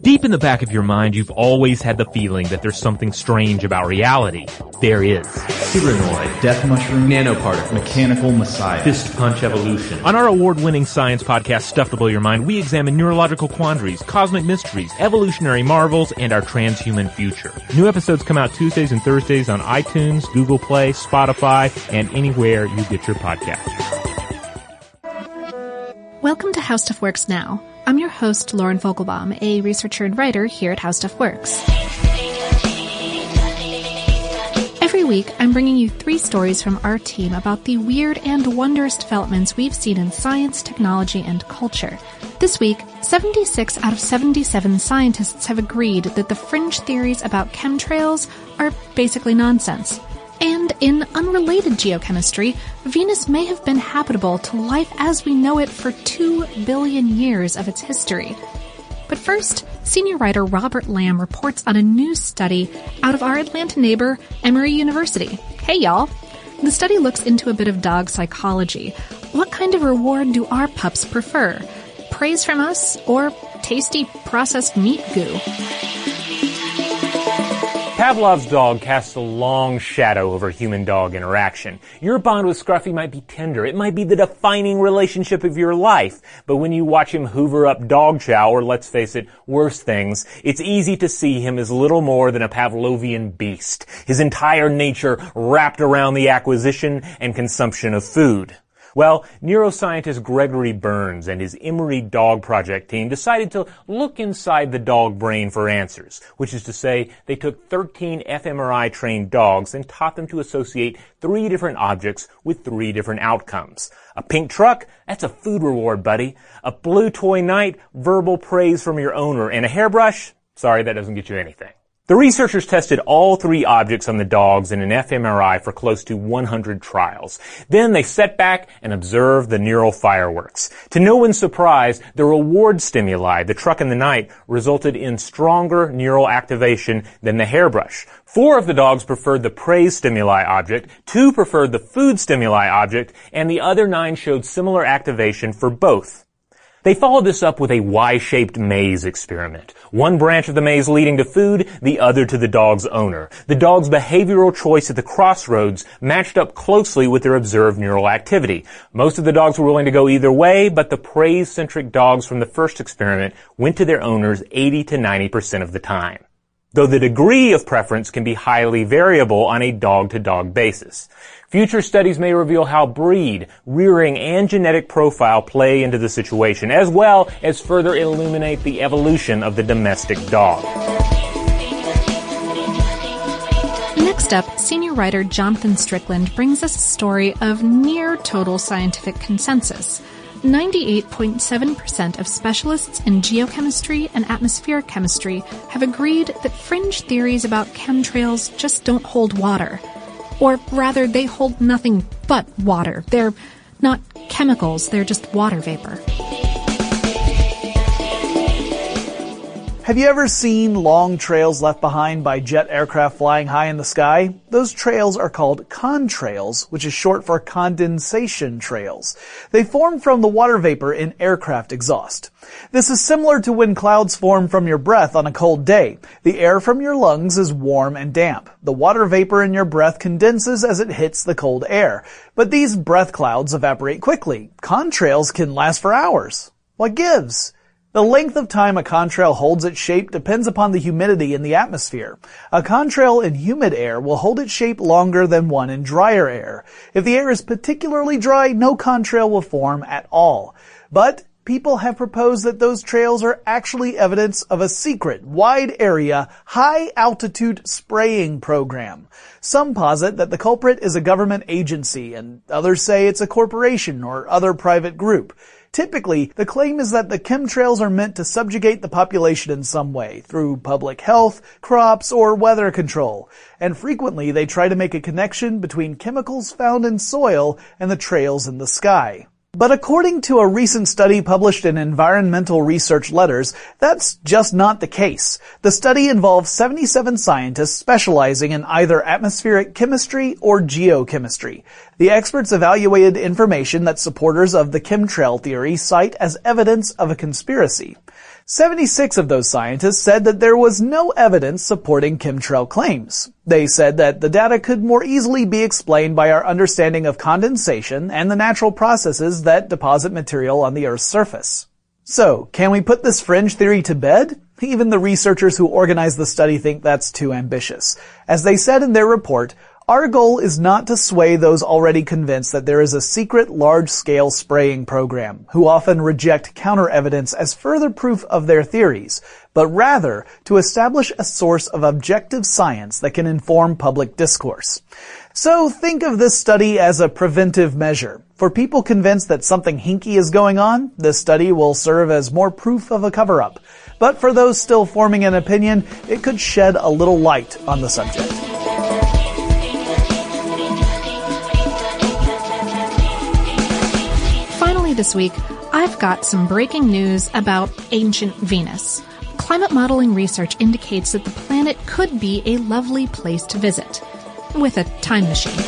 Deep in the back of your mind, you've always had the feeling that there's something strange about reality. There is. Cyranoid, Death Mushroom, Nanoparticle, Mechanical Messiah, Fist Punch Evolution. On our award-winning science podcast, Stuff to Blow Your Mind, we examine neurological quandaries, cosmic mysteries, evolutionary marvels, and our transhuman future. New episodes come out Tuesdays and Thursdays on iTunes, Google Play, Spotify, and anywhere you get your podcasts. Welcome to How Stuff Works Now I'm your host, Lauren Vogelbaum, a researcher and writer here at How Stuff Works. Every week, I'm bringing you three stories from our team about the weird and wondrous developments we've seen in science, technology, and culture. This week, 76 out of 77 scientists have agreed that the fringe theories about chemtrails are basically nonsense. In unrelated geochemistry, Venus may have been habitable to life as we know it for two billion years of its history. But first, senior writer Robert Lamb reports on a new study out of our Atlanta neighbor, Emory University. Hey y'all! The study looks into a bit of dog psychology. What kind of reward do our pups prefer? Praise from us or tasty processed meat goo? Pavlov's dog casts a long shadow over human-dog interaction. Your bond with Scruffy might be tender. It might be the defining relationship of your life. But when you watch him hoover up dog chow, or let's face it, worse things, it's easy to see him as little more than a Pavlovian beast. His entire nature wrapped around the acquisition and consumption of food. Well, neuroscientist Gregory Burns and his Emory Dog Project team decided to look inside the dog brain for answers, which is to say they took 13 fMRI trained dogs and taught them to associate three different objects with three different outcomes. A pink truck? That's a food reward, buddy. A blue toy knight? Verbal praise from your owner. And a hairbrush? Sorry, that doesn't get you anything. The researchers tested all three objects on the dogs in an fMRI for close to 100 trials. Then they sat back and observed the neural fireworks. To no one's surprise, the reward stimuli, the truck in the knight, resulted in stronger neural activation than the hairbrush. Four of the dogs preferred the praise stimuli object, two preferred the food stimuli object, and the other nine showed similar activation for both. They followed this up with a Y-shaped maze experiment. One branch of the maze leading to food, the other to the dog's owner. The dog's behavioral choice at the crossroads matched up closely with their observed neural activity. Most of the dogs were willing to go either way, but the praise-centric dogs from the first experiment went to their owners 80 to 90% of the time though the degree of preference can be highly variable on a dog-to-dog basis. Future studies may reveal how breed, rearing, and genetic profile play into the situation, as well as further illuminate the evolution of the domestic dog. Next up, senior writer Jonathan Strickland brings us a story of near total scientific consensus. 98.7% of specialists in geochemistry and atmospheric chemistry have agreed that fringe theories about chemtrails just don't hold water. Or rather, they hold nothing but water. They're not chemicals, they're just water vapor. Have you ever seen long trails left behind by jet aircraft flying high in the sky? Those trails are called contrails, which is short for condensation trails. They form from the water vapor in aircraft exhaust. This is similar to when clouds form from your breath on a cold day. The air from your lungs is warm and damp. The water vapor in your breath condenses as it hits the cold air. But these breath clouds evaporate quickly. Contrails can last for hours. What gives? The length of time a contrail holds its shape depends upon the humidity in the atmosphere. A contrail in humid air will hold its shape longer than one in drier air. If the air is particularly dry, no contrail will form at all. But people have proposed that those trails are actually evidence of a secret, wide area, high altitude spraying program. Some posit that the culprit is a government agency and others say it's a corporation or other private group. Typically, the claim is that the chemtrails are meant to subjugate the population in some way, through public health, crops, or weather control. And frequently they try to make a connection between chemicals found in soil and the trails in the sky. But according to a recent study published in Environmental Research Letters, that's just not the case. The study involved 77 scientists specializing in either atmospheric chemistry or geochemistry. The experts evaluated information that supporters of the chemtrail theory cite as evidence of a conspiracy. 76 of those scientists said that there was no evidence supporting chemtrail claims. They said that the data could more easily be explained by our understanding of condensation and the natural processes that deposit material on the Earth's surface. So, can we put this fringe theory to bed? Even the researchers who organized the study think that's too ambitious. As they said in their report, our goal is not to sway those already convinced that there is a secret large-scale spraying program, who often reject counter-evidence as further proof of their theories, but rather to establish a source of objective science that can inform public discourse. So think of this study as a preventive measure. For people convinced that something hinky is going on, this study will serve as more proof of a cover-up. But for those still forming an opinion, it could shed a little light on the subject. This week, I've got some breaking news about ancient Venus. Climate modeling research indicates that the planet could be a lovely place to visit with a time machine.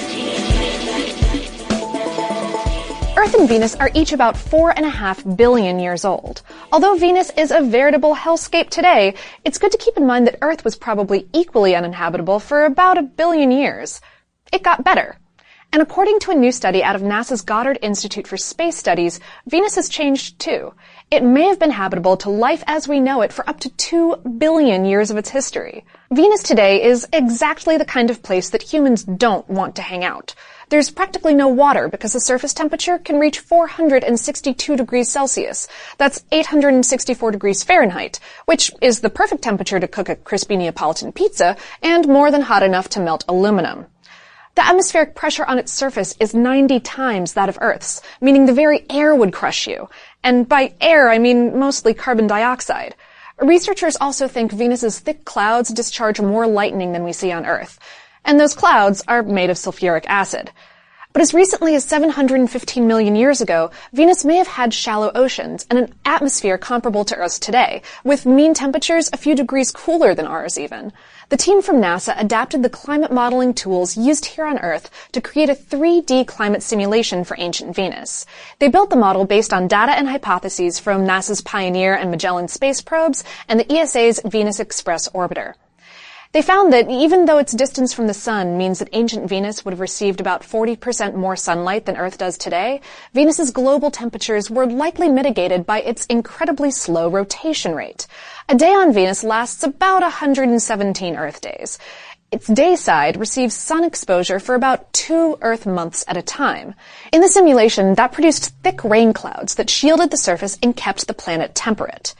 Earth and Venus are each about four and a half billion years old. Although Venus is a veritable hellscape today, it's good to keep in mind that Earth was probably equally uninhabitable for about a billion years. It got better. And according to a new study out of NASA's Goddard Institute for Space Studies, Venus has changed too. It may have been habitable to life as we know it for up to 2 billion years of its history. Venus today is exactly the kind of place that humans don't want to hang out. There's practically no water because the surface temperature can reach 462 degrees Celsius. That's 864 degrees Fahrenheit, which is the perfect temperature to cook a crispy Neapolitan pizza and more than hot enough to melt aluminum. The atmospheric pressure on its surface is 90 times that of Earth's, meaning the very air would crush you. And by air, I mean mostly carbon dioxide. Researchers also think Venus's thick clouds discharge more lightning than we see on Earth. And those clouds are made of sulfuric acid. But as recently as 715 million years ago, Venus may have had shallow oceans and an atmosphere comparable to Earth's today, with mean temperatures a few degrees cooler than ours even. The team from NASA adapted the climate modeling tools used here on Earth to create a 3D climate simulation for ancient Venus. They built the model based on data and hypotheses from NASA's Pioneer and Magellan space probes and the ESA's Venus Express orbiter. They found that even though its distance from the sun means that ancient Venus would have received about 40% more sunlight than Earth does today, Venus's global temperatures were likely mitigated by its incredibly slow rotation rate. A day on Venus lasts about 117 Earth days. Its day side receives sun exposure for about two Earth months at a time. In the simulation, that produced thick rain clouds that shielded the surface and kept the planet temperate.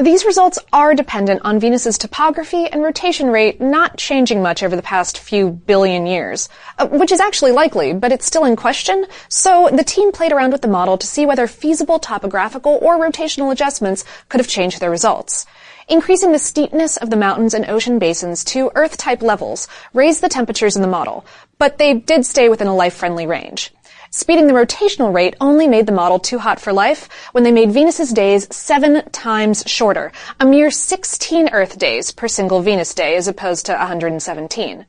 These results are dependent on Venus's topography and rotation rate not changing much over the past few billion years, uh, which is actually likely, but it's still in question, so the team played around with the model to see whether feasible topographical or rotational adjustments could have changed their results. Increasing the steepness of the mountains and ocean basins to Earth-type levels raised the temperatures in the model, but they did stay within a life-friendly range. Speeding the rotational rate only made the model too hot for life when they made Venus's days seven times shorter, a mere 16 Earth days per single Venus day as opposed to 117.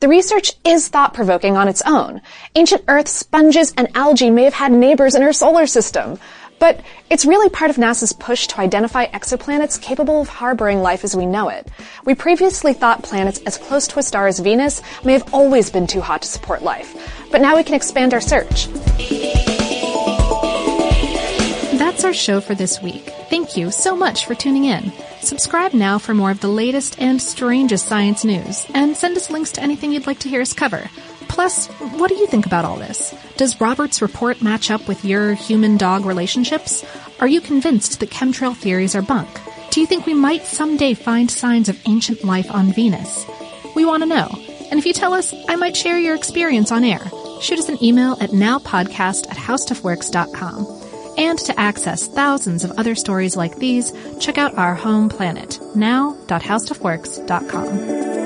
The research is thought-provoking on its own. Ancient Earth sponges and algae may have had neighbors in our solar system. But it's really part of NASA's push to identify exoplanets capable of harboring life as we know it. We previously thought planets as close to a star as Venus may have always been too hot to support life. But now we can expand our search. That's our show for this week. Thank you so much for tuning in. Subscribe now for more of the latest and strangest science news, and send us links to anything you'd like to hear us cover. Plus, what do you think about all this? Does Robert's report match up with your human dog relationships? Are you convinced that chemtrail theories are bunk? Do you think we might someday find signs of ancient life on Venus? We want to know. And if you tell us, I might share your experience on air. Shoot us an email at nowpodcast at howstuffworks.com. And to access thousands of other stories like these, check out our home planet, now.howstuffworks.com.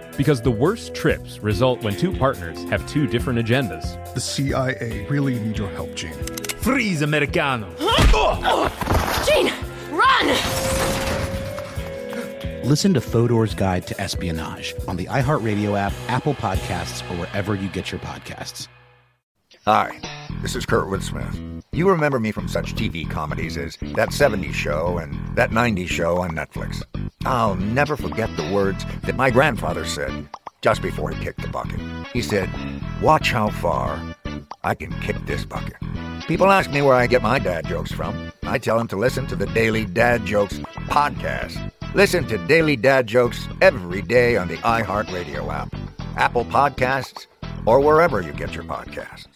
because the worst trips result when two partners have two different agendas. The CIA really need your help, Gene. Freeze, Americano! Oh, Gene, run! Listen to Fodor's Guide to Espionage on the iHeartRadio app, Apple Podcasts, or wherever you get your podcasts. Hi, this is Kurtwood Smith. You remember me from such TV comedies as That 70s Show and That 90s Show on Netflix. I'll never forget the words that my grandfather said just before he kicked the bucket. He said, Watch how far I can kick this bucket. People ask me where I get my dad jokes from. I tell them to listen to the Daily Dad Jokes podcast. Listen to Daily Dad Jokes every day on the iHeartRadio app, Apple Podcasts, or wherever you get your podcasts.